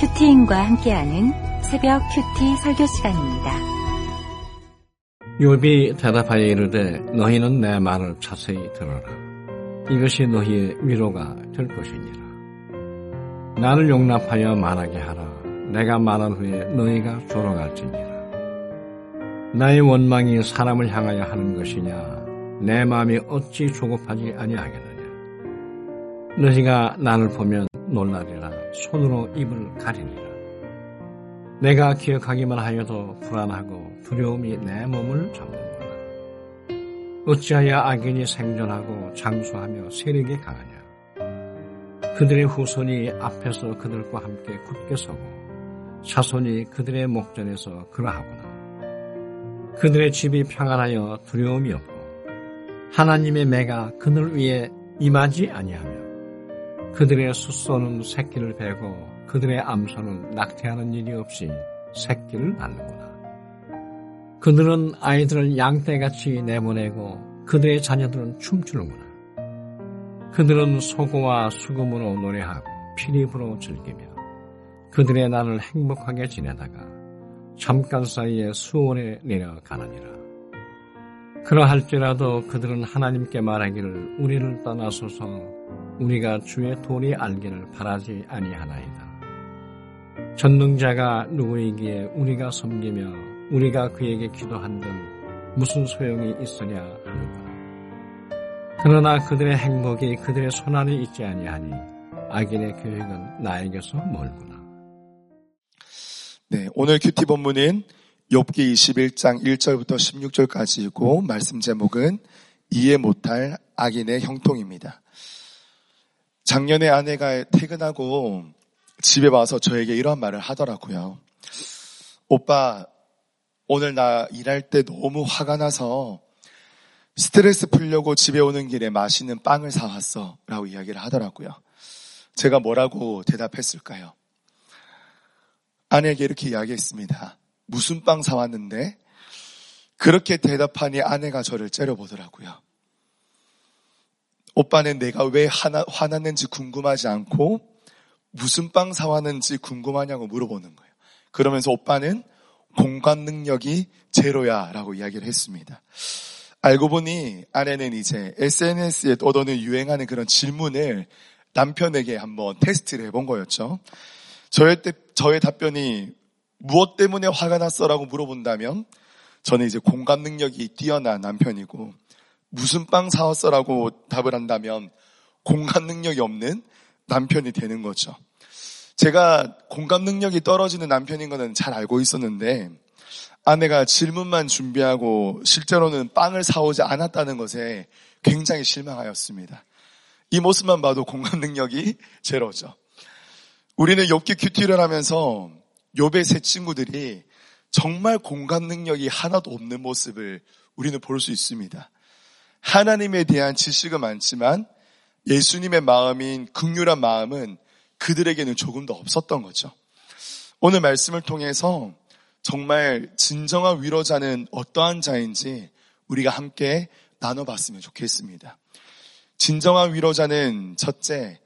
큐티인과 함께하는 새벽 큐티 설교 시간입니다. 욥이 대답하여 이르되 너희는 내 말을 자세히 들어라. 이것이 너희의 위로가 될 것이니라. 나를 용납하여 말하게 하라. 내가 말한 후에 너희가 졸어갈지니라. 나의 원망이 사람을 향하여 하는 것이냐? 내 마음이 어찌 조급하지 아니하겠느냐? 너희가 나를 보면 놀라리라. 손으로 입을 가리니라. 내가 기억하기만 하여도 불안하고 두려움이 내 몸을 잡는구나. 어찌하여 악인이 생존하고 장수하며 세력이 강하냐? 그들의 후손이 앞에서 그들과 함께 굳게 서고 자손이 그들의 목전에서 그러하구나. 그들의 집이 평안하여 두려움이 없고 하나님의 매가 그들 위에 임하지 아니하며 그들의 숫소는 새끼를 베고 그들의 암소는 낙태하는 일이 없이 새끼를 낳는구나. 그들은 아이들을 양떼같이 내보내고 그들의 자녀들은 춤추는구나. 그들은 소고와 수금으로 노래하고 피리부로 즐기며 그들의 날을 행복하게 지내다가 잠깐 사이에 수원에 내려가느니라. 그러할지라도 그들은 하나님께 말하기를 우리를 떠나소서 우리가 주의 도리 알기를 바라지 아니하나이다. 전능자가 누구이기에 우리가 섬기며 우리가 그에게 기도한들 무슨 소용이 있으냐 하는구나. 그러나 그들의 행복이 그들의 손안에 있지 아니하니 악인의 계획은 나에게서 멀구나. 네, 오늘 큐티 본문은 욥기 21장 1절부터 16절까지이고 말씀 제목은 이해 못할 악인의 형통입니다. 작년에 아내가 퇴근하고 집에 와서 저에게 이런 말을 하더라고요. 오빠, 오늘 나 일할 때 너무 화가 나서 스트레스 풀려고 집에 오는 길에 맛있는 빵을 사왔어. 라고 이야기를 하더라고요. 제가 뭐라고 대답했을까요? 아내에게 이렇게 이야기했습니다. 무슨 빵 사왔는데? 그렇게 대답하니 아내가 저를 째려보더라고요. 오빠는 내가 왜 화나, 화났는지 궁금하지 않고 무슨 빵 사왔는지 궁금하냐고 물어보는 거예요. 그러면서 오빠는 공감 능력이 제로야 라고 이야기를 했습니다. 알고 보니 아내는 이제 SNS에 떠도는 유행하는 그런 질문을 남편에게 한번 테스트를 해본 거였죠. 저의, 때, 저의 답변이 무엇 때문에 화가 났어라고 물어본다면 저는 이제 공감 능력이 뛰어난 남편이고 무슨 빵 사왔어라고 답을 한다면 공감 능력이 없는 남편이 되는 거죠. 제가 공감 능력이 떨어지는 남편인 거는 잘 알고 있었는데 아내가 질문만 준비하고 실제로는 빵을 사오지 않았다는 것에 굉장히 실망하였습니다. 이 모습만 봐도 공감 능력이 제로죠. 우리는 욥기 큐티를 하면서 욥의 세 친구들이 정말 공감 능력이 하나도 없는 모습을 우리는 볼 수 있습니다. 하나님에 대한 지식은 많지만 예수님의 마음인 극률한 마음은 그들에게는 조금 더 없었던 거죠. 오늘 말씀을 통해서 정말 진정한 위로자는 어떠한 자인지 우리가 함께 나눠봤으면 좋겠습니다. 진정한 위로자는 첫째,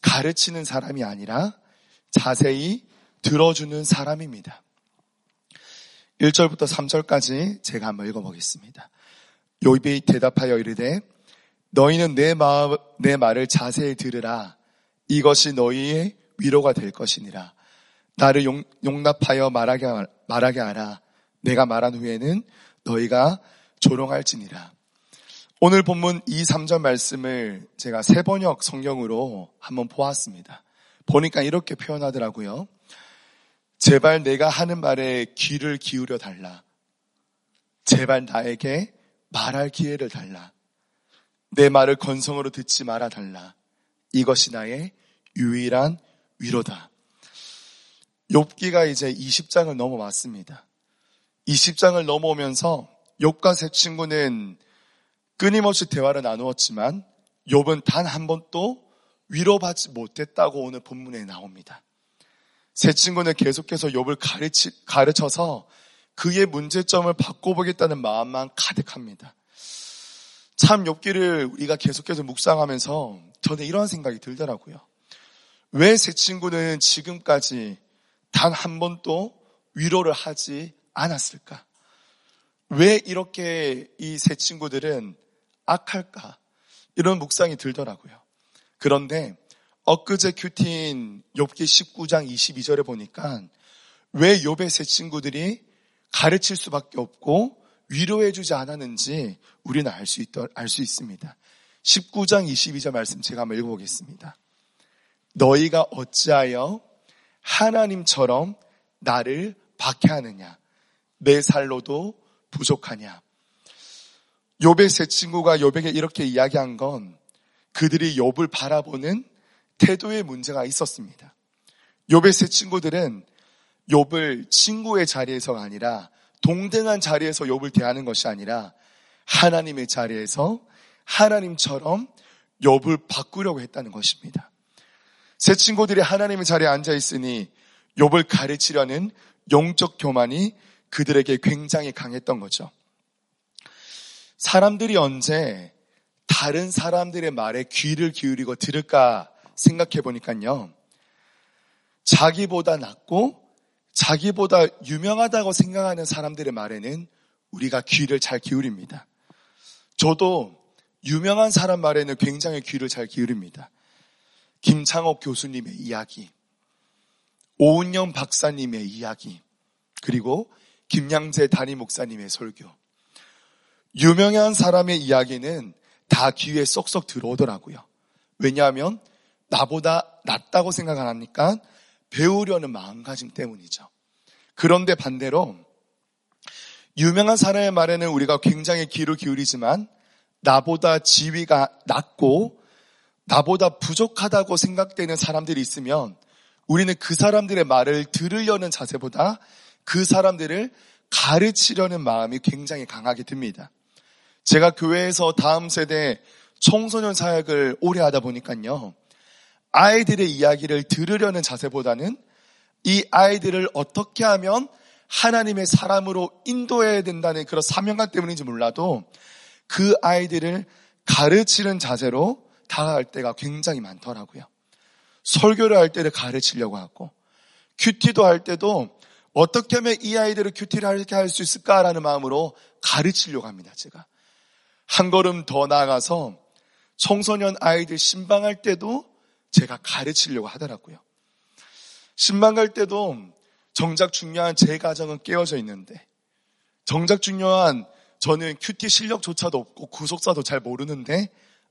가르치는 사람이 아니라 자세히 들어주는 사람입니다. 1절부터 3절까지 제가 한번 읽어보겠습니다. 요입이 대답하여 이르되 너희는 내, 마음, 내 말을 자세히 들으라. 이것이 너희의 위로가 될 것이니라. 나를 용, 납하여 말하게, 말하게 하라. 내가 말한 후에는 너희가 조롱할지니라. 오늘 본문 2, 3절 말씀을 제가 세 번역 성경으로 한번 보았습니다. 보니까 이렇게 표현하더라고요. 제발 내가 하는 말에 귀를 기울여 달라. 제발 나에게 말할 기회를 달라. 내 말을 건성으로 듣지 말아 달라. 이것이 나의 유일한 위로다. 욥기가 이제 20장을 넘어왔습니다. 20장을 넘어오면서 욥과 세 친구는 끊임없이 대화를 나누었지만 욥은 단 한 번도 위로받지 못했다고 오늘 본문에 나옵니다. 세 친구는 계속해서 욥을 가르치, 가르쳐서 그의 문제점을 바꿔보겠다는 마음만 가득합니다. 참 욥기를 우리가 계속해서 묵상하면서 저는 이런 생각이 들더라고요. 왜세 친구는 지금까지 단 한 번도 위로를 하지 않았을까? 왜 이렇게 이 세 친구들은 악할까? 이런 묵상이 들더라고요. 그런데 엊그제 큐티인 욥기 19장 22절에 보니까 왜 욥의 세 친구들이 가르칠 수밖에 없고 위로해 주지 않았는지 우리는 알 수 있다 알 수 있습니다. 19장 22절 말씀 제가 한번 읽어보겠습니다. 너희가 어찌하여 하나님처럼 나를 박해하느냐 내 살로도 부족하냐 욥의 세 친구가 욥에게 이렇게 이야기한 건 그들이 욥을 바라보는 태도의 문제가 있었습니다. 욥의 세 친구들은 욥을 친구의 자리에서가 아니라 동등한 자리에서 욥을 대하는 것이 아니라 하나님의 자리에서 하나님처럼 욥을 바꾸려고 했다는 것입니다. 세 친구들이 하나님의 자리에 앉아 있으니 욥을 가르치려는 영적 교만이 그들에게 굉장히 강했던 거죠. 사람들이 언제 다른 사람들의 말에 귀를 기울이고 들을까 생각해 보니까요. 자기보다 낫고 자기보다 유명하다고 생각하는 사람들의 말에는 우리가 귀를 잘 기울입니다. 저도 유명한 사람 말에는 굉장히 귀를 잘 기울입니다. 김창옥 교수님의 이야기, 오은영 박사님의 이야기, 그리고 김양재 담임 목사님의 설교. 유명한 사람의 이야기는 다 귀에 쏙쏙 들어오더라고요. 왜냐하면 나보다 낫다고 생각 안 하니까 배우려는 마음가짐 때문이죠. 그런데 반대로 유명한 사람의 말에는 우리가 굉장히 귀를 기울이지만 나보다 지위가 낮고 나보다 부족하다고 생각되는 사람들이 있으면 우리는 그 사람들의 말을 들으려는 자세보다 그 사람들을 가르치려는 마음이 굉장히 강하게 듭니다. 제가 교회에서 다음 세대 청소년 사역을 오래 하다 보니까요. 아이들의 이야기를 들으려는 자세보다는 이 아이들을 어떻게 하면 하나님의 사람으로 인도해야 된다는 그런 사명감 때문인지 몰라도 그 아이들을 가르치는 자세로 다가갈 때가 굉장히 많더라고요. 설교를 할 때를 가르치려고 하고 큐티도 할 때도 어떻게 하면 이 아이들을 큐티를 할 수 있을까라는 마음으로 가르치려고 합니다. 제가 한 걸음 더 나아가서 청소년 아이들 신방할 때도 제가 가르치려고 하더라고요. 신방 갈 때도 정작 중요한 제 가정은 깨어져 있는데 정작 중요한 저는 큐티 실력조차도 없고 구속사도 잘 모르는데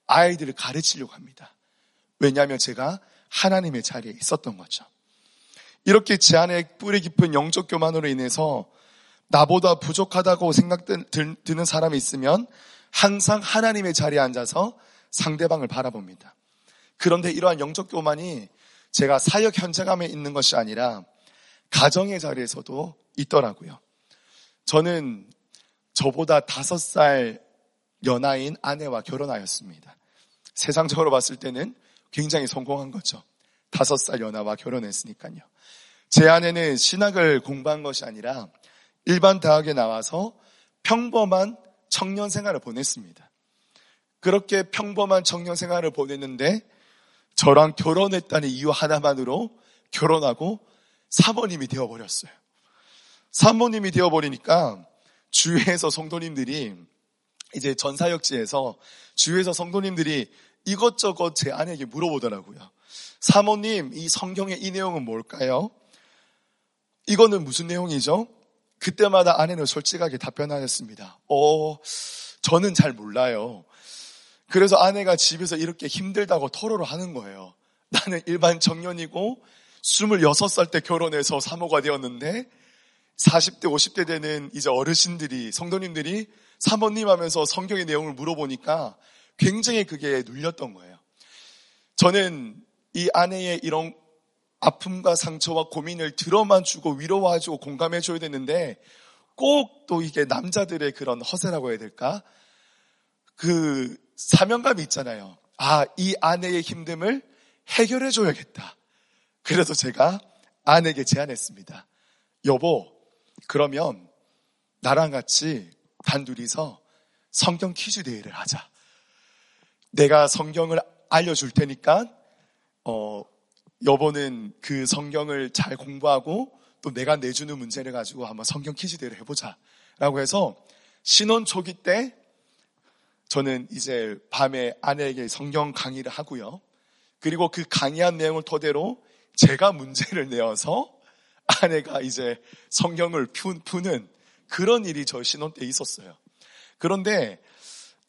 아이들을 가르치려고 합니다. 왜냐하면 제가 하나님의 자리에 있었던 거죠. 이렇게 제 안에 뿌리 깊은 영적 교만으로 인해서 나보다 부족하다고 생각드는 사람이 있으면 항상 하나님의 자리에 앉아서 상대방을 바라봅니다. 그런데 이러한 영적 교만이 제가 사역 현장감에 있는 것이 아니라 가정의 자리에서도 있더라고요. 저는 저보다 다섯 살 연하인 아내와 결혼하였습니다. 세상적으로 봤을 때는 굉장히 성공한 거죠. 다섯 살 연하와 결혼했으니까요. 제 아내는 신학을 공부한 것이 아니라 일반 대학에 나와서 평범한 청년 생활을 보냈습니다. 그렇게 평범한 청년 생활을 보냈는데 저랑 결혼했다는 이유 하나만으로 결혼하고 사모님이 되어버렸어요. 사모님이 되어버리니까 주위에서 성도님들이 이제 전사역지에서 주위에서 성도님들이 이것저것 제 아내에게 물어보더라고요. 사모님, 이 성경의 이 내용은 뭘까요? 이거는 무슨 내용이죠? 그때마다 아내는 솔직하게 답변하였습니다. 어, 저는 잘 몰라요. 그래서 아내가 집에서 이렇게 힘들다고 토로를 하는 거예요. 나는 일반 청년이고 26살 때 결혼해서 사모가 되었는데 40대, 50대 되는 이제 어르신들이, 성도님들이 사모님 하면서 성경의 내용을 물어보니까 굉장히 그게 눌렸던 거예요. 저는 이 아내의 이런 아픔과 상처와 고민을 들어만 주고 위로와주고 공감해줘야 되는데 꼭 또 이게 남자들의 그런 허세라고 해야 될까? 그 사명감이 있잖아요. 아, 이 아내의 힘듦을 해결해 줘야겠다. 그래서 제가 아내에게 제안했습니다. 여보, 그러면 나랑 같이 단둘이서 성경 퀴즈 대회를 하자. 내가 성경을 알려줄 테니까, 어, 여보는 그 성경을 잘 공부하고 또 내가 내주는 문제를 가지고 한번 성경 퀴즈대를 해보자. 라고 해서 신혼 초기 때 저는 이제 밤에 아내에게 성경 강의를 하고요. 그리고 그 강의한 내용을 토대로 제가 문제를 내어서 아내가 이제 성경을 푸는 그런 일이 저 신혼 때 있었어요. 그런데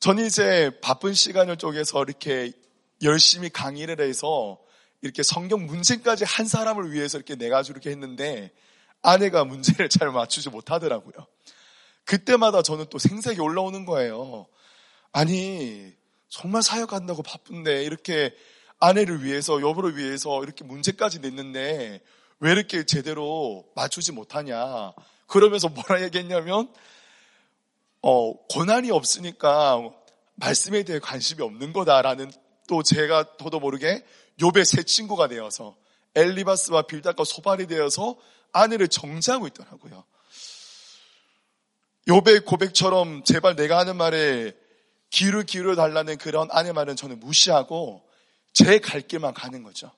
저는 이제 바쁜 시간을 쪼개서 이렇게 열심히 강의를 해서 이렇게 성경 문제까지 한 사람을 위해서 이렇게 내가지고 이렇게 했는데 아내가 문제를 잘 맞추지 못하더라고요. 그때마다 저는 또 생색이 올라오는 거예요. 아니, 정말 사역한다고 바쁜데 이렇게 아내를 위해서, 여보를 위해서 이렇게 문제까지 냈는데 왜 이렇게 제대로 맞추지 못하냐. 그러면서 뭐라 얘기했냐면, 어, 고난이 없으니까 말씀에 대해 관심이 없는 거다라는 또 제가 저도 모르게 욥의 새 친구가 되어서 엘리바스와 빌다가 소발이 되어서 아내를 정지하고 있더라고요. 욥의 고백처럼 제발 내가 하는 말에 귀를 기울여 달라는 그런 아내 말은 저는 무시하고 제 갈 길만 가는 거죠.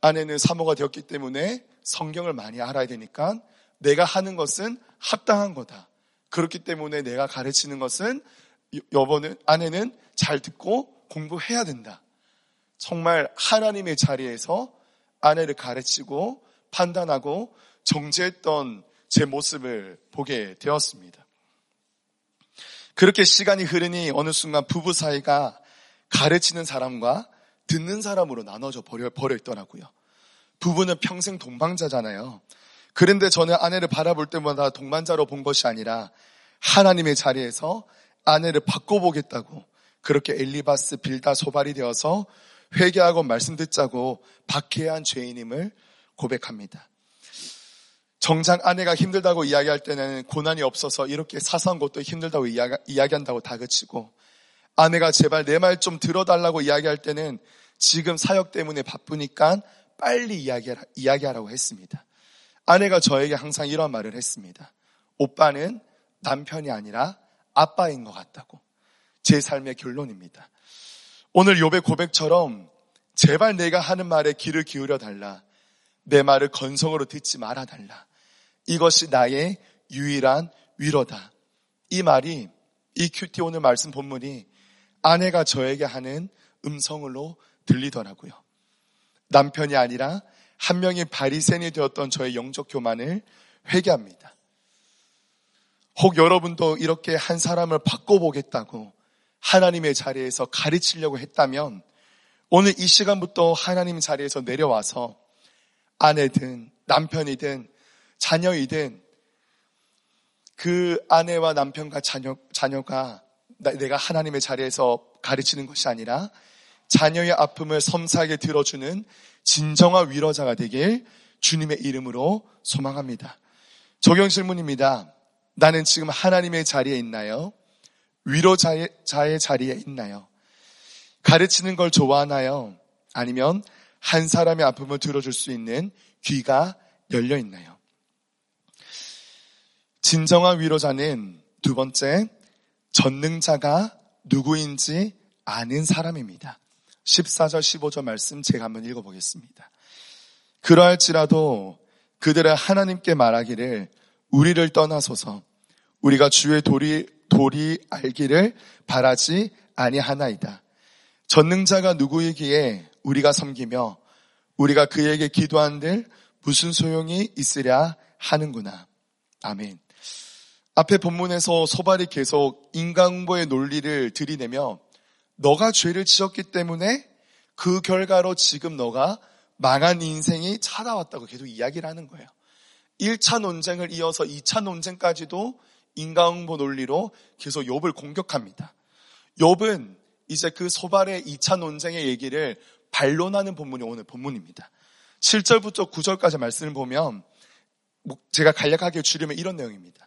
아내는 사모가 되었기 때문에 성경을 많이 알아야 되니까 내가 하는 것은 합당한 거다. 그렇기 때문에 내가 가르치는 것은 여보는 아내는 잘 듣고 공부해야 된다. 정말 하나님의 자리에서 아내를 가르치고 판단하고 정죄했던 제 모습을 보게 되었습니다. 그렇게 시간이 흐르니 어느 순간 부부 사이가 가르치는 사람과 듣는 사람으로 나눠져 버려, 버려 있더라고요. 부부는 평생 동방자잖아요. 그런데 저는 아내를 바라볼 때마다 동반자로 본 것이 아니라 하나님의 자리에서 아내를 바꿔보겠다고 그렇게 엘리바스 빌다 소발이 되어서 회개하고 말씀 듣자고 박해한 죄인임을 고백합니다. 정작 아내가 힘들다고 이야기할 때는 고난이 없어서 이렇게 사소한 것도 힘들다고 이야기, 한다고 다그치고 아내가 제발 내 말 좀 들어달라고 이야기할 때는 지금 사역 때문에 바쁘니까 빨리 이야기하라, 이야기하라고 했습니다. 아내가 저에게 항상 이런 말을 했습니다. 오빠는 남편이 아니라 아빠인 것 같다고. 제 삶의 결론입니다. 오늘 욥의 고백처럼 제발 내가 하는 말에 귀를 기울여 달라. 내 말을 건성으로 듣지 말아 달라. 이것이 나의 유일한 위로다. 이 말이 이 큐티 오늘 말씀 본문이 아내가 저에게 하는 음성으로 들리더라고요. 남편이 아니라 한 명의 바리새인이 되었던 저의 영적 교만을 회개합니다. 혹 여러분도 이렇게 한 사람을 바꿔보겠다고 하나님의 자리에서 가르치려고 했다면 오늘 이 시간부터 하나님 자리에서 내려와서 아내든 남편이든 자녀이든 그 아내와 남편과 자녀, 자녀가 내가 하나님의 자리에서 가르치는 것이 아니라 자녀의 아픔을 섬세하게 들어주는 진정한 위로자가 되길 주님의 이름으로 소망합니다. 적용 질문입니다. 나는 지금 하나님의 자리에 있나요? 위로자의 자리에 있나요? 가르치는 걸 좋아하나요? 아니면 한 사람의 아픔을 들어줄 수 있는 귀가 열려 있나요? 진정한 위로자는 두 번째, 전능자가 누구인지 아는 사람입니다. 14절, 15절 말씀 제가 한번 읽어보겠습니다. 그러할지라도 그들은 하나님께 말하기를 우리를 떠나소서 우리가 주의 도리, 도리 알기를 바라지 아니하나이다. 전능자가 누구이기에 우리가 섬기며 우리가 그에게 기도한들 무슨 소용이 있으랴 하는구나. 아멘. 앞에 본문에서 소발이 계속 인간보의 논리를 들이내며 너가 죄를 지었기 때문에 그 결과로 지금 너가 망한 인생이 찾아왔다고 계속 이야기를 하는 거예요. 1차 논쟁을 이어서 2차 논쟁까지도 인간응보 논리로 계속 욥을 공격합니다. 욥은 이제 그 소발의 2차 논쟁의 얘기를 반론하는 본문이 오늘 본문입니다. 7절부터 9절까지 말씀을 보면 제가 간략하게 줄이면 이런 내용입니다.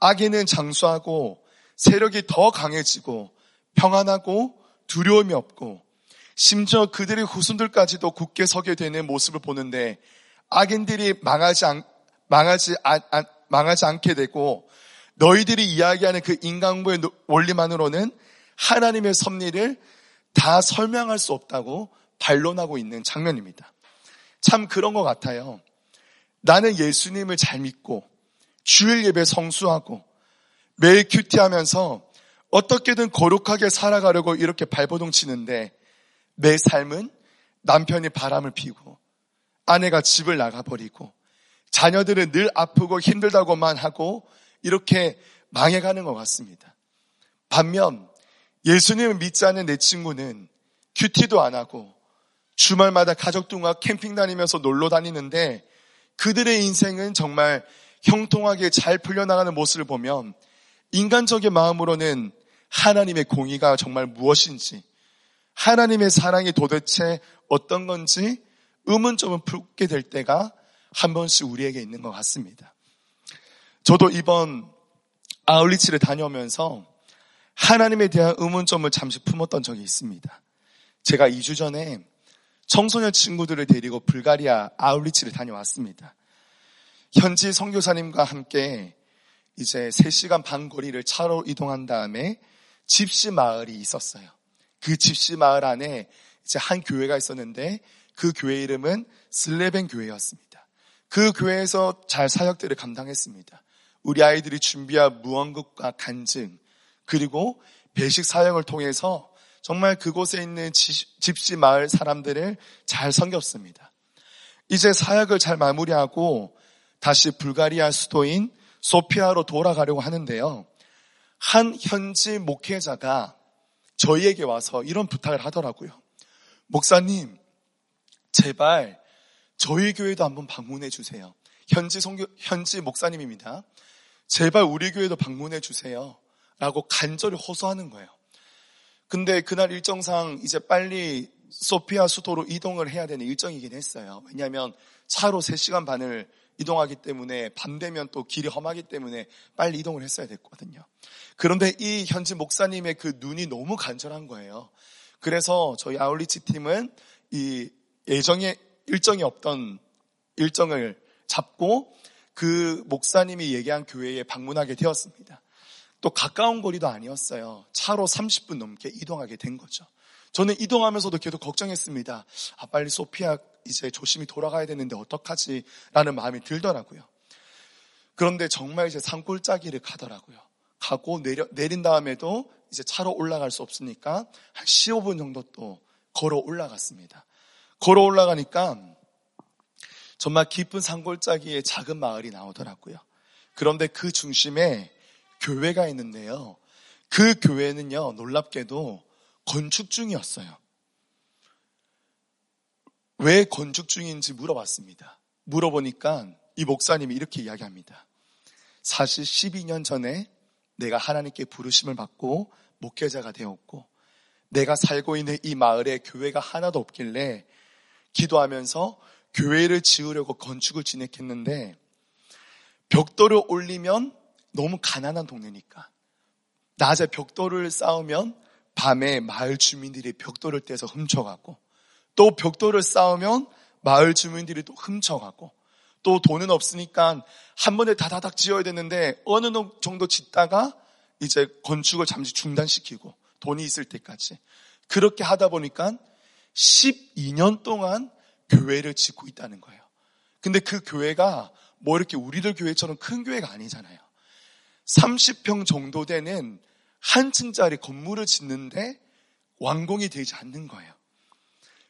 악인은 장수하고 세력이 더 강해지고 평안하고 두려움이 없고 심지어 그들의 후손들까지도 굳게 서게 되는 모습을 보는데 악인들이 망하지 않, 망하지, 안, 안, 망하지 않게 되고 너희들이 이야기하는 그 인간부의 원리만으로는 하나님의 섭리를 다 설명할 수 없다고 반론하고 있는 장면입니다. 참 그런 것 같아요. 나는 예수님을 잘 믿고 주일 예배 성수하고 매일 큐티하면서 어떻게든 거룩하게 살아가려고 이렇게 발버둥 치는데 내 삶은 남편이 바람을 피고 아내가 집을 나가버리고 자녀들은 늘 아프고 힘들다고만 하고 이렇게 망해가는 것 같습니다. 반면 예수님을 믿지 않는 내 친구는 큐티도 안 하고 주말마다 가족들과 캠핑 다니면서 놀러 다니는데 그들의 인생은 정말 형통하게 잘 풀려나가는 모습을 보면 인간적인 마음으로는 하나님의 공의가 정말 무엇인지 하나님의 사랑이 도대체 어떤 건지 의문점을 풀게 될 때가 한 번씩 우리에게 있는 것 같습니다. 저도 이번 아울리치를 다녀오면서 하나님에 대한 의문점을 잠시 품었던 적이 있습니다. 제가 2주 전에 청소년 친구들을 데리고 불가리아 아울리치를 다녀왔습니다. 현지 선교사님과 함께 이제 3시간 반 거리를 차로 이동한 다음에 집시 마을이 있었어요. 그 집시 마을 안에 이제 한 교회가 있었는데 그 교회 이름은 슬레벤 교회였습니다. 그 교회에서 잘 사역들을 감당했습니다. 우리 아이들이 준비한 무언급과 간증 그리고 배식 사역을 통해서 정말 그곳에 있는 집시 마을 사람들을 잘 섬겼습니다. 이제 사역을 잘 마무리하고 다시 불가리아 수도인 소피아로 돌아가려고 하는데요. 한 현지 목회자가 저희에게 와서 이런 부탁을 하더라고요. 목사님, 제발 저희 교회도 한번 방문해 주세요. 현지 성교, 현지 목사님입니다. 제발 우리 교회도 방문해 주세요. 라고 간절히 호소하는 거예요. 근데 그날 일정상 이제 빨리 소피아 수도로 이동을 해야 되는 일정이긴 했어요. 왜냐하면 차로 3시간 반을 이동하기 때문에 밤 되면 또 길이 험하기 때문에 빨리 이동을 했어야 됐거든요. 그런데 이 현지 목사님의 그 눈이 너무 간절한 거예요. 그래서 저희 아울리치 팀은 이 예정에 일정이 없던 일정을 잡고 그 목사님이 얘기한 교회에 방문하게 되었습니다. 또 가까운 거리도 아니었어요. 차로 30분 넘게 이동하게 된 거죠. 저는 이동하면서도 계속 걱정했습니다. 아, 빨리 소피아 이제 조심히 돌아가야 되는데 어떡하지? 라는 마음이 들더라고요. 그런데 정말 이제 산골짜기를 가더라고요. 가고 내려, 내린 다음에도 이제 차로 올라갈 수 없으니까 한 15분 정도 또 걸어 올라갔습니다. 걸어 올라가니까 정말 깊은 산골짜기에 작은 마을이 나오더라고요. 그런데 그 중심에 교회가 있는데요. 그 교회는요, 놀랍게도 건축 중이었어요. 왜 건축 중인지 물어봤습니다. 물어보니까 이 목사님이 이렇게 이야기합니다. 사실 12년 전에 내가 하나님께 부르심을 받고 목회자가 되었고 내가 살고 있는 이 마을에 교회가 하나도 없길래 기도하면서 교회를 지으려고 건축을 진행했는데 벽돌을 올리면 너무 가난한 동네니까 낮에 벽돌을 쌓으면 밤에 마을 주민들이 벽돌을 떼서 훔쳐가고 또 벽돌을 쌓으면 마을 주민들이 또 훔쳐가고 또 돈은 없으니까 한 번에 다다닥 지어야 되는데 어느 정도 짓다가 이제 건축을 잠시 중단시키고 돈이 있을 때까지 그렇게 하다 보니까 12년 동안 교회를 짓고 있다는 거예요. 근데 그 교회가 뭐 이렇게 우리들 교회처럼 큰 교회가 아니잖아요. 30평 정도 되는 한 층짜리 건물을 짓는데 완공이 되지 않는 거예요.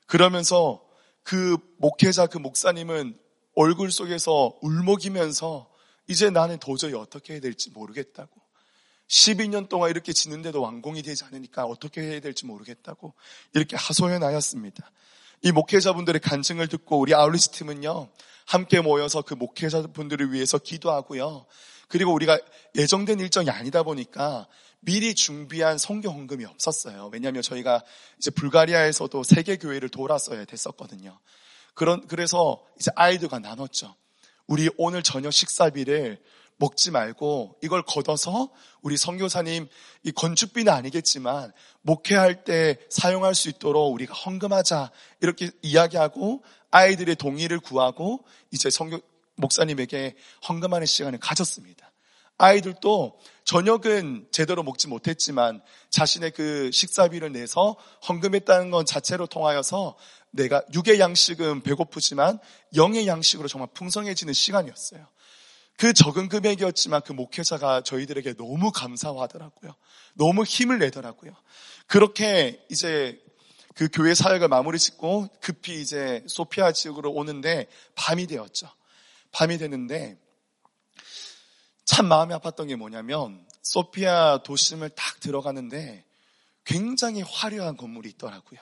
그러면서 그 목회자 그 목사님은 얼굴 속에서 울먹이면서 이제 나는 도저히 어떻게 해야 될지 모르겠다고. 12년 동안 이렇게 짓는데도 완공이 되지 않으니까 어떻게 해야 될지 모르겠다고 이렇게 하소연하였습니다. 이 목회자분들의 간증을 듣고 우리 아울리스 팀은요, 함께 모여서 그 목회자분들을 위해서 기도하고요. 그리고 우리가 예정된 일정이 아니다 보니까 미리 준비한 성교 헌금이 없었어요. 왜냐하면 저희가 이제 불가리아에서도 세계 교회를 돌았어야 됐었거든요. 그런 그래서 이제 아이들과 나눴죠. 우리 오늘 저녁 식사비를 먹지 말고 이걸 걷어서 우리 성교사님 이 건축비는 아니겠지만 목회할 때 사용할 수 있도록 우리가 헌금하자 이렇게 이야기하고 아이들의 동의를 구하고 이제 성교 목사님에게 헌금하는 시간을 가졌습니다. 아이들도 저녁은 제대로 먹지 못했지만 자신의 그 식사비를 내서 헌금했다는 것 자체로 통하여서 내가 육의 양식은 배고프지만 영의 양식으로 정말 풍성해지는 시간이었어요. 그 적은 금액이었지만 그 목회자가 저희들에게 너무 감사하더라고요. 너무 힘을 내더라고요. 그렇게 이제 그 교회 사역을 마무리 짓고 급히 이제 소피아 지역으로 오는데 밤이 되었죠. 밤이 되는데 참 마음이 아팠던 게 뭐냐면 소피아 도심을 딱 들어가는데 굉장히 화려한 건물이 있더라고요.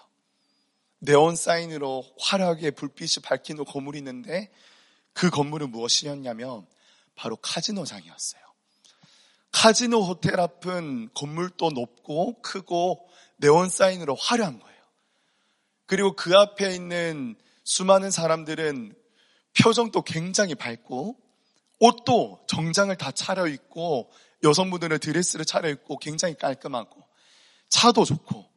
네온 사인으로 화려하게 불빛이 밝히는 건물이 있는데 그 건물은 무엇이었냐면 바로 카지노장이었어요. 카지노 호텔 앞은 건물도 높고 크고 네온 사인으로 화려한 거예요. 그리고 그 앞에 있는 수많은 사람들은 표정도 굉장히 밝고 옷도 정장을 다 차려입고 여성분들은 드레스를 차려입고 굉장히 깔끔하고 차도 좋고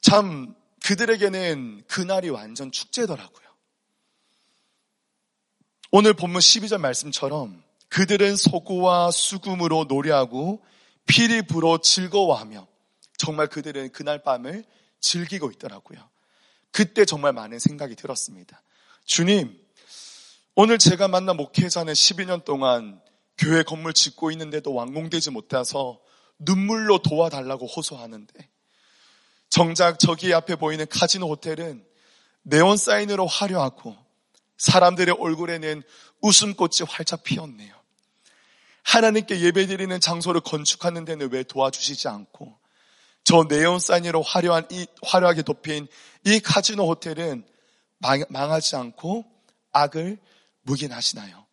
참 그들에게는 그날이 완전 축제더라고요. 오늘 본문 12절 말씀처럼 그들은 소구와 수금으로 노래하고 피리 불어 즐거워하며 정말 그들은 그날 밤을 즐기고 있더라고요. 그때 정말 많은 생각이 들었습니다. 주님, 오늘 제가 만난 목회자는 12년 동안 교회 건물 짓고 있는데도 완공되지 못해서 눈물로 도와달라고 호소하는데 정작 저기 앞에 보이는 카지노 호텔은 네온 사인으로 화려하고 사람들의 얼굴에는 웃음꽃이 활짝 피었네요. 하나님께 예배드리는 장소를 건축하는 데는 왜 도와주시지 않고 저 네온 사인으로 화려한 이 화려하게 덮인 이 카지노 호텔은 망, 망하지 않고 악을 묵인하시나요?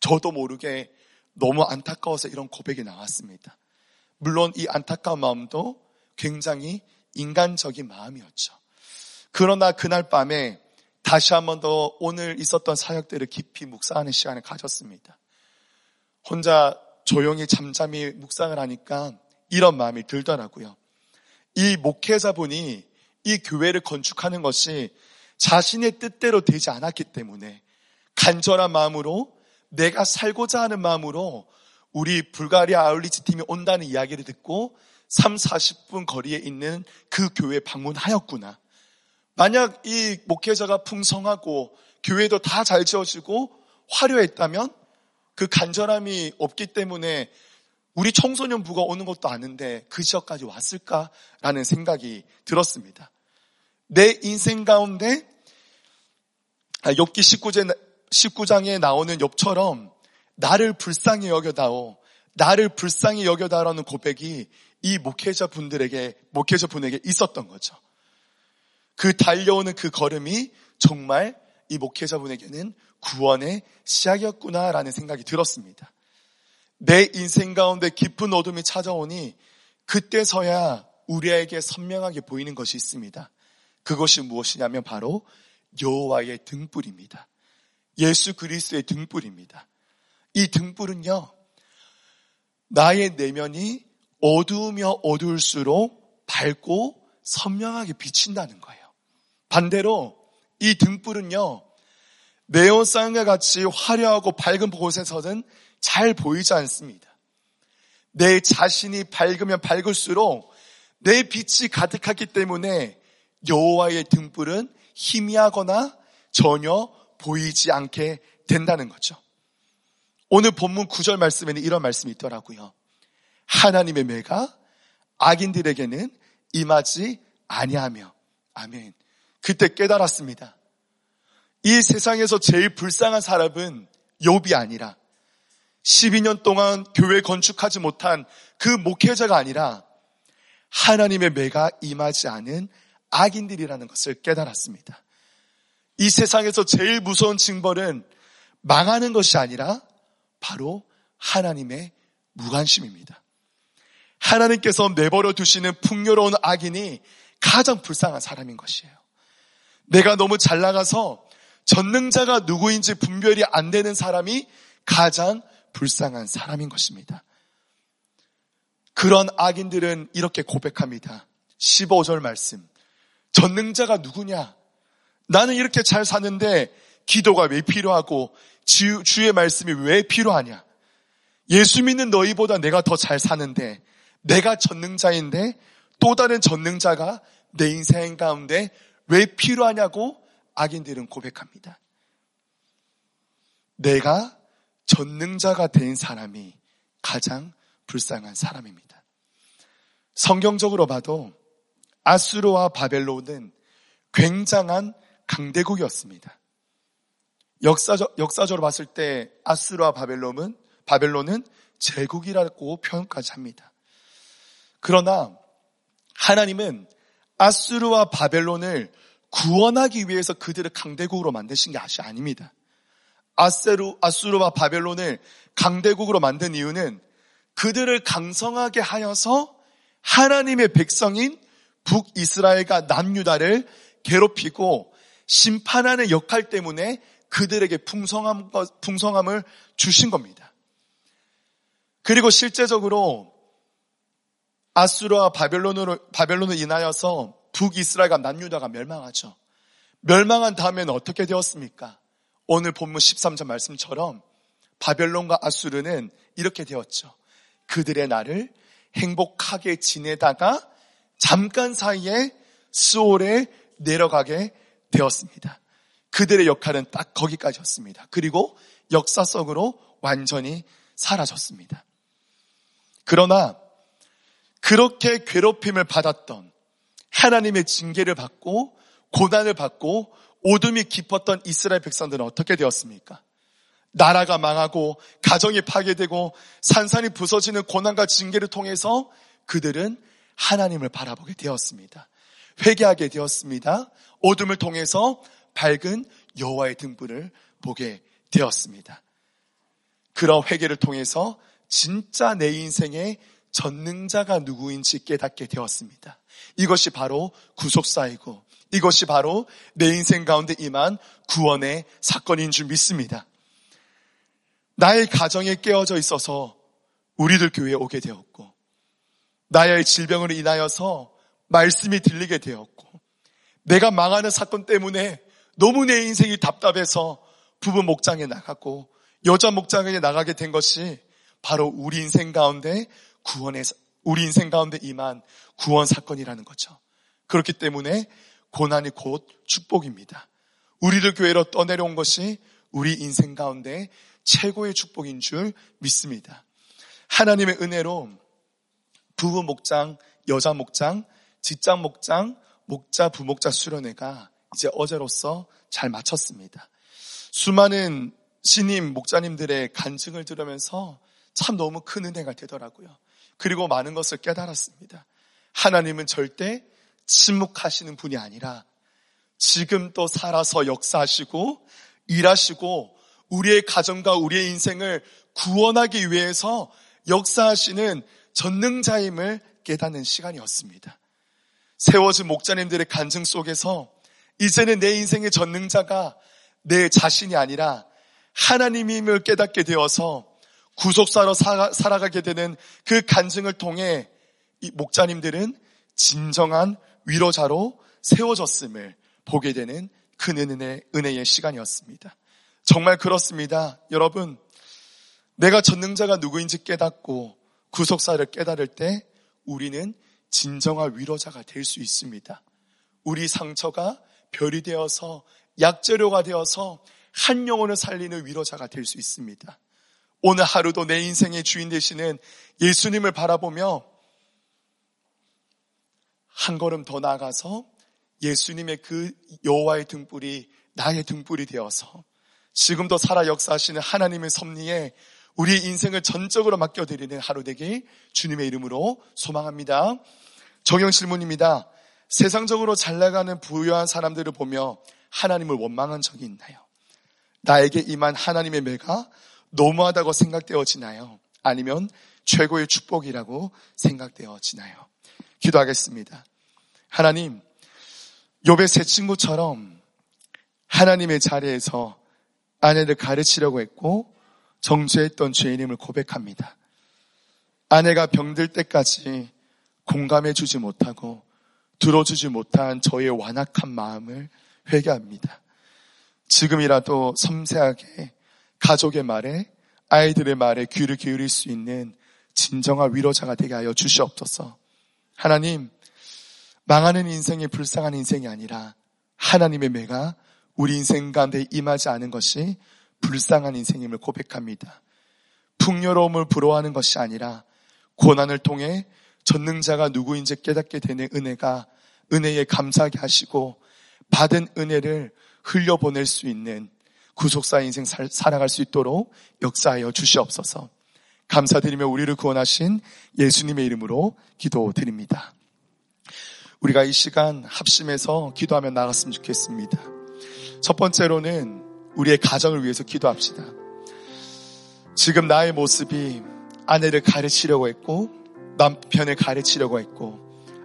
저도 모르게 너무 안타까워서 이런 고백이 나왔습니다. 물론 이 안타까운 마음도 굉장히 인간적인 마음이었죠. 그러나 그날 밤에 다시 한 번 더 오늘 있었던 사역들을 깊이 묵상하는 시간을 가졌습니다. 혼자 조용히 잠잠히 묵상을 하니까 이런 마음이 들더라고요. 이 목회자분이 이 교회를 건축하는 것이 자신의 뜻대로 되지 않았기 때문에 간절한 마음으로 내가 살고자 하는 마음으로 우리 불가리아 아울리치 팀이 온다는 이야기를 듣고 3, 40분 거리에 있는 그 교회 방문하였구나. 만약 이 목회자가 풍성하고 교회도 다 잘 지어지고 화려했다면 그 간절함이 없기 때문에 우리 청소년 부가 오는 것도 아는데 그 지역까지 왔을까라는 생각이 들었습니다. 내 인생 가운데 엽기 19제 19장에 나오는 욥처럼 나를 불쌍히 여겨다오, 나를 불쌍히 여겨다라는 고백이 이 목회자 분들에게, 목회자 분에게 있었던 거죠. 그 달려오는 그 걸음이 정말 이 목회자 분에게는 구원의 시작이었구나라는 생각이 들었습니다. 내 인생 가운데 깊은 어둠이 찾아오니 그때서야 우리에게 선명하게 보이는 것이 있습니다. 그것이 무엇이냐면 바로 여호와의 등불입니다. 예수 그리스도의 등불입니다. 이 등불은요, 나의 내면이 어두우며 어두울수록 밝고 선명하게 비친다는 거예요. 반대로 이 등불은요, 네온쌍과 같이 화려하고 밝은 곳에서는 잘 보이지 않습니다. 내 자신이 밝으면 밝을수록 내 빛이 가득하기 때문에 여호와의 등불은 희미하거나 전혀 보이지 않게 된다는 거죠. 오늘 본문 9절 말씀에는 이런 말씀이 있더라고요. 하나님의 매가 악인들에게는 임하지 아니하며 아멘. 그때 깨달았습니다. 이 세상에서 제일 불쌍한 사람은 욥이 아니라 12년 동안 교회 건축하지 못한 그 목회자가 아니라 하나님의 매가 임하지 않은 악인들이라는 것을 깨달았습니다. 이 세상에서 제일 무서운 징벌은 망하는 것이 아니라 바로 하나님의 무관심입니다. 하나님께서 내버려 두시는 풍요로운 악인이 가장 불쌍한 사람인 것이에요. 내가 너무 잘 나가서 전능자가 누구인지 분별이 안 되는 사람이 가장 불쌍한 사람인 것입니다. 그런 악인들은 이렇게 고백합니다. 15절 말씀. 전능자가 누구냐? 나는 이렇게 잘 사는데 기도가 왜 필요하고 주, 의 말씀이 왜 필요하냐? 예수 믿는 너희보다 내가 더 잘 사는데 내가 전능자인데 또 다른 전능자가 내 인생 가운데 왜 필요하냐고 악인들은 고백합니다. 내가 전능자가 된 사람이 가장 불쌍한 사람입니다. 성경적으로 봐도 아수르와 바벨론은 굉장한 강대국이었습니다. 역사적, 역사적으로 봤을 때 아수르와 바벨론은, 바벨론은 제국이라고 표현까지 합니다. 그러나 하나님은 아수르와 바벨론을 구원하기 위해서 그들을 강대국으로 만드신 게 아시 아닙니다. 아세루, 아수르와 바벨론을 강대국으로 만든 이유는 그들을 강성하게 하여서 하나님의 백성인 북이스라엘과 남유다를 괴롭히고 심판하는 역할 때문에 그들에게 풍성함, 풍성함을 주신 겁니다. 그리고 실제적으로 아수르와 바벨론으로, 바벨론을 인하여서 북이스라엘과 남유다가 멸망하죠. 멸망한 다음에는 어떻게 되었습니까? 오늘 본문 13절 말씀처럼 바벨론과 아수르는 이렇게 되었죠. 그들의 날을 행복하게 지내다가 잠깐 사이에 수월에 내려가게 되었습니다. 그들의 역할은 딱 거기까지였습니다. 그리고 역사 속으로 완전히 사라졌습니다. 그러나 그렇게 괴롭힘을 받았던 하나님의 징계를 받고 고난을 받고 오둠이 깊었던 이스라엘 백성들은 어떻게 되었습니까? 나라가 망하고 가정이 파괴되고 산산이 부서지는 고난과 징계를 통해서 그들은 하나님을 바라보게 되었습니다. 회개하게 되었습니다. 어둠을 통해서 밝은 여호와의 등불을 보게 되었습니다. 그런 회개를 통해서 진짜 내 인생의 전능자가 누구인지 깨닫게 되었습니다. 이것이 바로 구속사이고 이것이 바로 내 인생 가운데 임한 구원의 사건인 줄 믿습니다. 나의 가정에 깨어져 있어서 우리들 교회에 오게 되었고, 나의 질병으로 인하여서 말씀이 들리게 되었고, 내가 망하는 사건 때문에 너무 내 인생이 답답해서 부부 목장에 나가고, 여자 목장에 나가게 된 것이 바로 우리 인생 가운데 구원의, 우리 인생 가운데 임한 구원 사건이라는 거죠. 그렇기 때문에 고난이 곧 축복입니다. 우리들 교회로 떠내려온 것이 우리 인생 가운데 최고의 축복인 줄 믿습니다. 하나님의 은혜로 부부 목장, 여자 목장, 직장 목장, 목자, 부목자 수련회가 이제 어제로서 잘 마쳤습니다. 수많은 신임 목자님들의 간증을 들으면서 참 너무 큰 은혜가 되더라고요. 그리고 많은 것을 깨달았습니다. 하나님은 절대 침묵하시는 분이 아니라 지금 또 살아서 역사하시고 일하시고 우리의 가정과 우리의 인생을 구원하기 위해서 역사하시는 전능자임을 깨닫는 시간이었습니다. 세워진 목자님들의 간증 속에서 이제는 내 인생의 전능자가 내 자신이 아니라 하나님임을 깨닫게 되어서 구속사로 살아가게 되는 그 간증을 통해 이 목자님들은 진정한 위로자로 세워졌음을 보게 되는 큰 은혜, 은혜의 시간이었습니다. 정말 그렇습니다. 여러분, 내가 전능자가 누구인지 깨닫고 구속사를 깨달을 때 우리는 진정한 위로자가 될 수 있습니다. 우리 상처가 별이 되어서 약재료가 되어서 한 영혼을 살리는 위로자가 될 수 있습니다. 오늘 하루도 내 인생의 주인 되시는 예수님을 바라보며 한 걸음 더 나아가서 예수님의 그 여호와의 등불이 나의 등불이 되어서 지금도 살아 역사하시는 하나님의 섭리에 우리 인생을 전적으로 맡겨드리는 하루 되길 주님의 이름으로 소망합니다. 정형 질문입니다. 세상적으로 잘 나가는 부유한 사람들을 보며 하나님을 원망한 적이 있나요? 나에게 임한 하나님의 매가 너무하다고 생각되어지나요? 아니면 최고의 축복이라고 생각되어지나요? 기도하겠습니다. 하나님, 요배 새 친구처럼 하나님의 자리에서 아내를 가르치려고 했고 정죄했던 죄인임을 고백합니다. 아내가 병들 때까지 공감해 주지 못하고 들어주지 못한 저의 완악한 마음을 회개합니다. 지금이라도 섬세하게 가족의 말에 아이들의 말에 귀를 기울일 수 있는 진정한 위로자가 되게 하여 주시옵소서. 하나님, 망하는 인생이 불쌍한 인생이 아니라 하나님의 매가 우리 인생 가운데 임하지 않은 것이 불쌍한 인생임을 고백합니다. 풍요로움을 부러워하는 것이 아니라 고난을 통해 전능자가 누구인지 깨닫게 되는 은혜가 은혜에 감사하게 하시고 받은 은혜를 흘려보낼 수 있는 구속사 인생 살, 살아갈 수 있도록 역사하여 주시옵소서. 감사드리며 우리를 구원하신 예수님의 이름으로 기도드립니다. 우리가 이 시간 합심해서 기도하며 나갔으면 좋겠습니다. 첫 번째로는 우리의 가정을 위해서 기도합시다. 지금 나의 모습이 아내를 가르치려고 했고 남편을 가르치려고 했고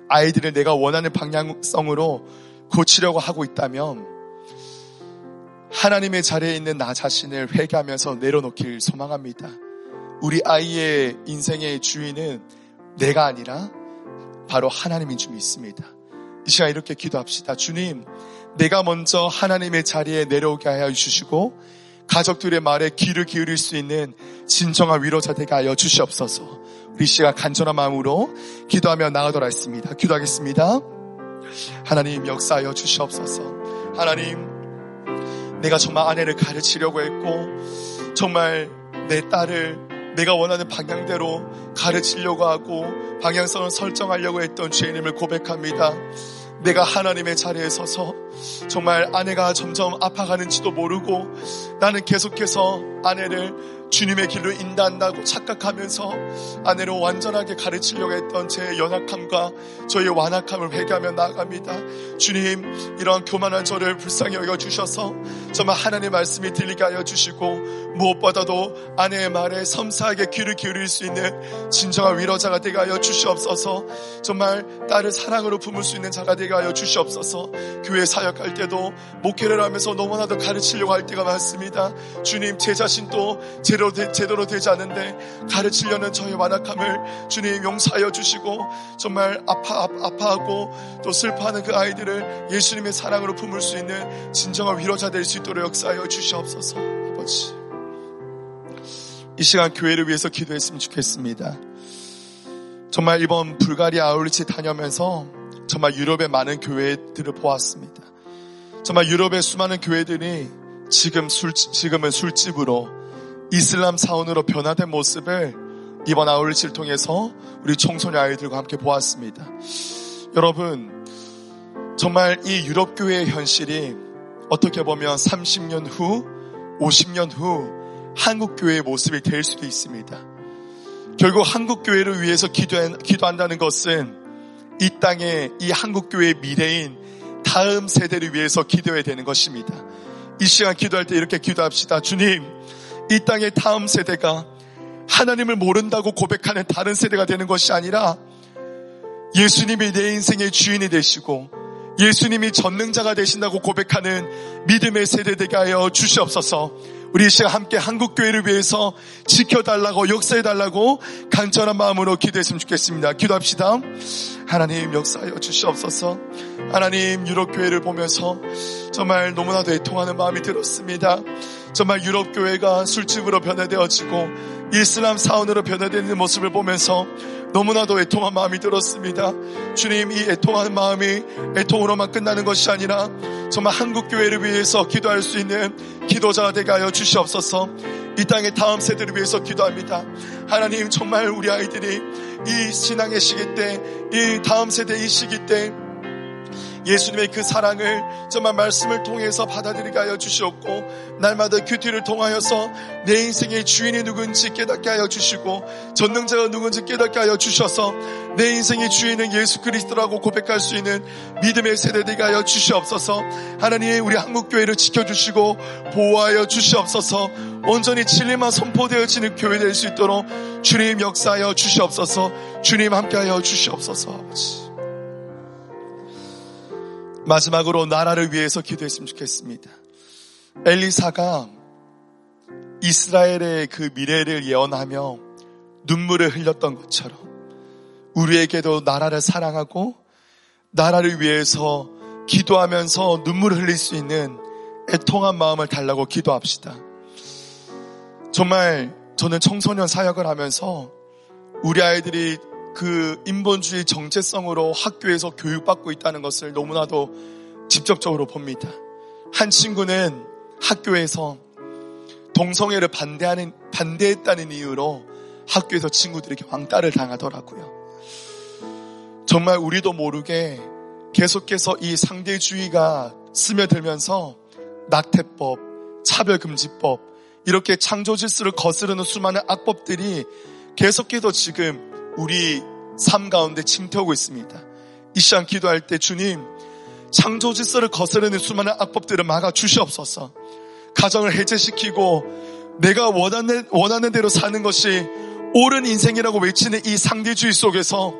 아이들을 내가 원하는 방향성으로 고치려고 하고 있다면 하나님의 자리에 있는 나 자신을 회개하면서 내려놓길 소망합니다. 우리 아이의 인생의 주인은 내가 아니라 바로 하나님인 줄 믿습니다. 이 시간 이렇게 기도합시다. 주님, 내가 먼저 하나님의 자리에 내려오게 하여 주시고 가족들의 말에 귀를 기울일 수 있는 진정한 위로자 되게 하여 주시옵소서. 우리 시간 간절한 마음으로 기도하며 나가도록 하겠습니다. 기도하겠습니다. 하나님 역사하여 주시옵소서. 하나님, 내가 정말 아내를 가르치려고 했고, 정말 내 딸을 내가 원하는 방향대로 가르치려고 하고, 방향성을 설정하려고 했던 죄인임을 고백합니다. 내가 하나님의 자리에 서서 정말 아내가 점점 아파가는지도 모르고 나는 계속해서 아내를 주님의 길로 인도한다고 착각하면서 아내를 완전하게 가르치려고 했던 제 연약함과 저의 완악함을 회개하며 나아갑니다. 주님, 이러한 교만한 저를 불쌍히 여겨 주셔서 정말 하나님의 말씀이 들리게 하여 주시고 무엇보다도 아내의 말에 섬세하게 귀를 기울일 수 있는 진정한 위로자가 되게 하여 주시옵소서. 정말 딸을 사랑으로 품을 수 있는 자가 되게 하여 주시옵소서. 교회 사역할 때도 목회를 하면서 너무나도 가르치려고 할 때가 많습니다. 주님, 제 자신도 제로 제대로, 되, 제대로 되지 않는데 가르치려는 저의 완악함을 주님 용서하여 주시고 정말 아파, 아파하고 또 슬퍼하는 그 아이들을 예수님의 사랑으로 품을 수 있는 진정한 위로자 될 수 있도록 역사하여 주시옵소서 아버지. 이 시간 교회를 위해서 기도했으면 좋겠습니다. 정말 이번 불가리아 아울리치 다녀면서 정말 유럽의 많은 교회들을 보았습니다. 정말 유럽의 수많은 교회들이 지금 술, 지금은 술집으로 이슬람 사원으로 변화된 모습을 이번 아울리치를 통해서 우리 청소년 아이들과 함께 보았습니다. 여러분, 정말 이 유럽교회의 현실이 어떻게 보면 30년 후, 50년 후 한국교회의 모습이 될 수도 있습니다. 결국 한국교회를 위해서 기도한, 기도한다는 것은 이 땅에 이 한국교회의 미래인 다음 세대를 위해서 기도해야 되는 것입니다. 이 시간 기도할 때 이렇게 기도합시다. 주님, 이 땅의 다음 세대가 하나님을 모른다고 고백하는 다른 세대가 되는 것이 아니라 예수님이 내 인생의 주인이 되시고 예수님이 전능자가 되신다고 고백하는 믿음의 세대 되게 하여 주시옵소서. 우리 시간 함께 한국교회를 위해서 지켜달라고 역사해달라고 간절한 마음으로 기도했으면 좋겠습니다. 기도합시다. 하나님 역사하여 주시옵소서. 하나님 유럽교회를 보면서 정말 너무나도 애통하는 마음이 들었습니다. 정말 유럽교회가 술집으로 변해되어지고 이슬람 사원으로 변해되는 모습을 보면서 너무나도 애통한 마음이 들었습니다. 주님, 이 애통하는 마음이 애통으로만 끝나는 것이 아니라 정말 한국교회를 위해서 기도할 수 있는 기도자가 되게 하여 주시옵소서 이 땅의 다음 세대를 위해서 기도합니다. 하나님, 정말 우리 아이들이 이 신앙의 시기 때, 이 다음 세대 이 시기 때 예수님의 그 사랑을 정말 말씀을 통해서 받아들이게 하여 주시옵고 날마다 큐티를 통하여서 내 인생의 주인이 누군지 깨닫게 하여 주시고 전능자가 누군지 깨닫게 하여 주셔서 내 인생의 주인은 예수 그리스도라고 고백할 수 있는 믿음의 세대되게 하여 주시옵소서. 하나님 우리 한국교회를 지켜주시고 보호하여 주시옵소서. 온전히 진리만 선포되어지는 교회 될 수 있도록 주님 역사하여 주시옵소서. 주님 함께하여 주시옵소서 아버지 마지막으로 나라를 위해서 기도했으면 좋겠습니다. 엘리사가 이스라엘의 그 미래를 예언하며 눈물을 흘렸던 것처럼 우리에게도 나라를 사랑하고 나라를 위해서 기도하면서 눈물을 흘릴 수 있는 애통한 마음을 달라고 기도합시다. 정말 저는 청소년 사역을 하면서 우리 아이들이 그 인본주의 정체성으로 학교에서 교육받고 있다는 것을 너무나도 직접적으로 봅니다. 한 친구는 학교에서 동성애를 반대하는, 반대했다는 이유로 학교에서 친구들에게 왕따를 당하더라고요. 정말 우리도 모르게 계속해서 이 상대주의가 스며들면서 낙태법, 차별금지법, 이렇게 창조 질서를 거스르는 수많은 악법들이 계속해서 지금 우리 삶 가운데 침투하고 있습니다. 이 시간 기도할 때 주님, 창조 질서를 거스르는 수많은 악법들을 막아 주시옵소서. 가정을 해제시키고 내가 원하는, 원하는 대로 사는 것이 옳은 인생이라고 외치는 이 상대주의 속에서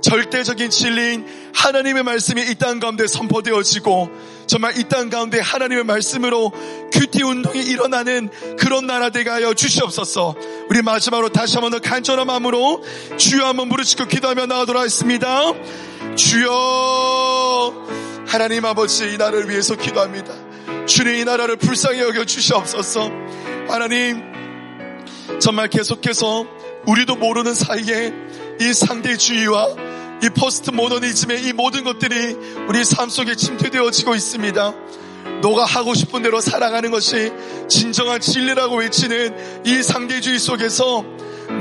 절대적인 진리인 하나님의 말씀이 이 땅 가운데 선포되어지고 정말 이 땅 가운데 하나님의 말씀으로 큐티 운동이 일어나는 그런 나라 되게 하여 주시옵소서. 우리 마지막으로 다시 한번 더 간절한 마음으로 주여 한번 부르짖고 기도하며 나가도록 하겠습니다. 주여 하나님 아버지 이 나라를 위해서 기도합니다. 주님 이 나라를 불쌍히 여겨 주시옵소서. 하나님 정말 계속해서 우리도 모르는 사이에 이 상대주의와 이 포스트 모더니즘의 이 모든 것들이 우리 삶 속에 침투되어지고 있습니다. 너가 하고 싶은 대로 살아가는 것이 진정한 진리라고 외치는 이 상대주의 속에서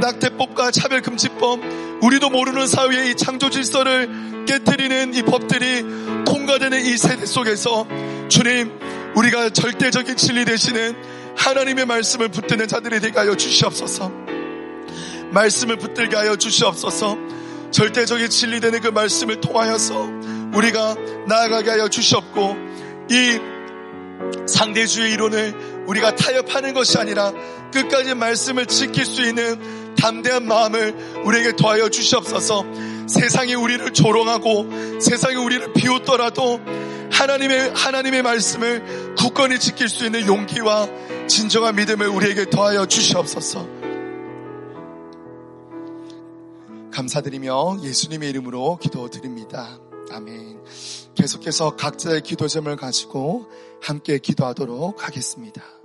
낙태법과 차별금지법, 우리도 모르는 사회의 이 창조 질서를 깨뜨리는 이 법들이 통과되는 이 세대 속에서 주님, 우리가 절대적인 진리 되시는 하나님의 말씀을 붙드는 자들이 되게 하여 주시옵소서. 말씀을 붙들게 하여 주시옵소서. 절대적인 진리되는 그 말씀을 통하여서 우리가 나아가게 하여 주시옵고 이 상대주의 이론을 우리가 타협하는 것이 아니라 끝까지 말씀을 지킬 수 있는 담대한 마음을 우리에게 더하여 주시옵소서. 세상이 우리를 조롱하고 세상이 우리를 비웃더라도 하나님의 하나님의 말씀을 굳건히 지킬 수 있는 용기와 진정한 믿음을 우리에게 더하여 주시옵소서. 감사드리며 예수님의 이름으로 기도드립니다. 아멘. 계속해서 각자의 기도점을 가지고 함께 기도하도록 하겠습니다.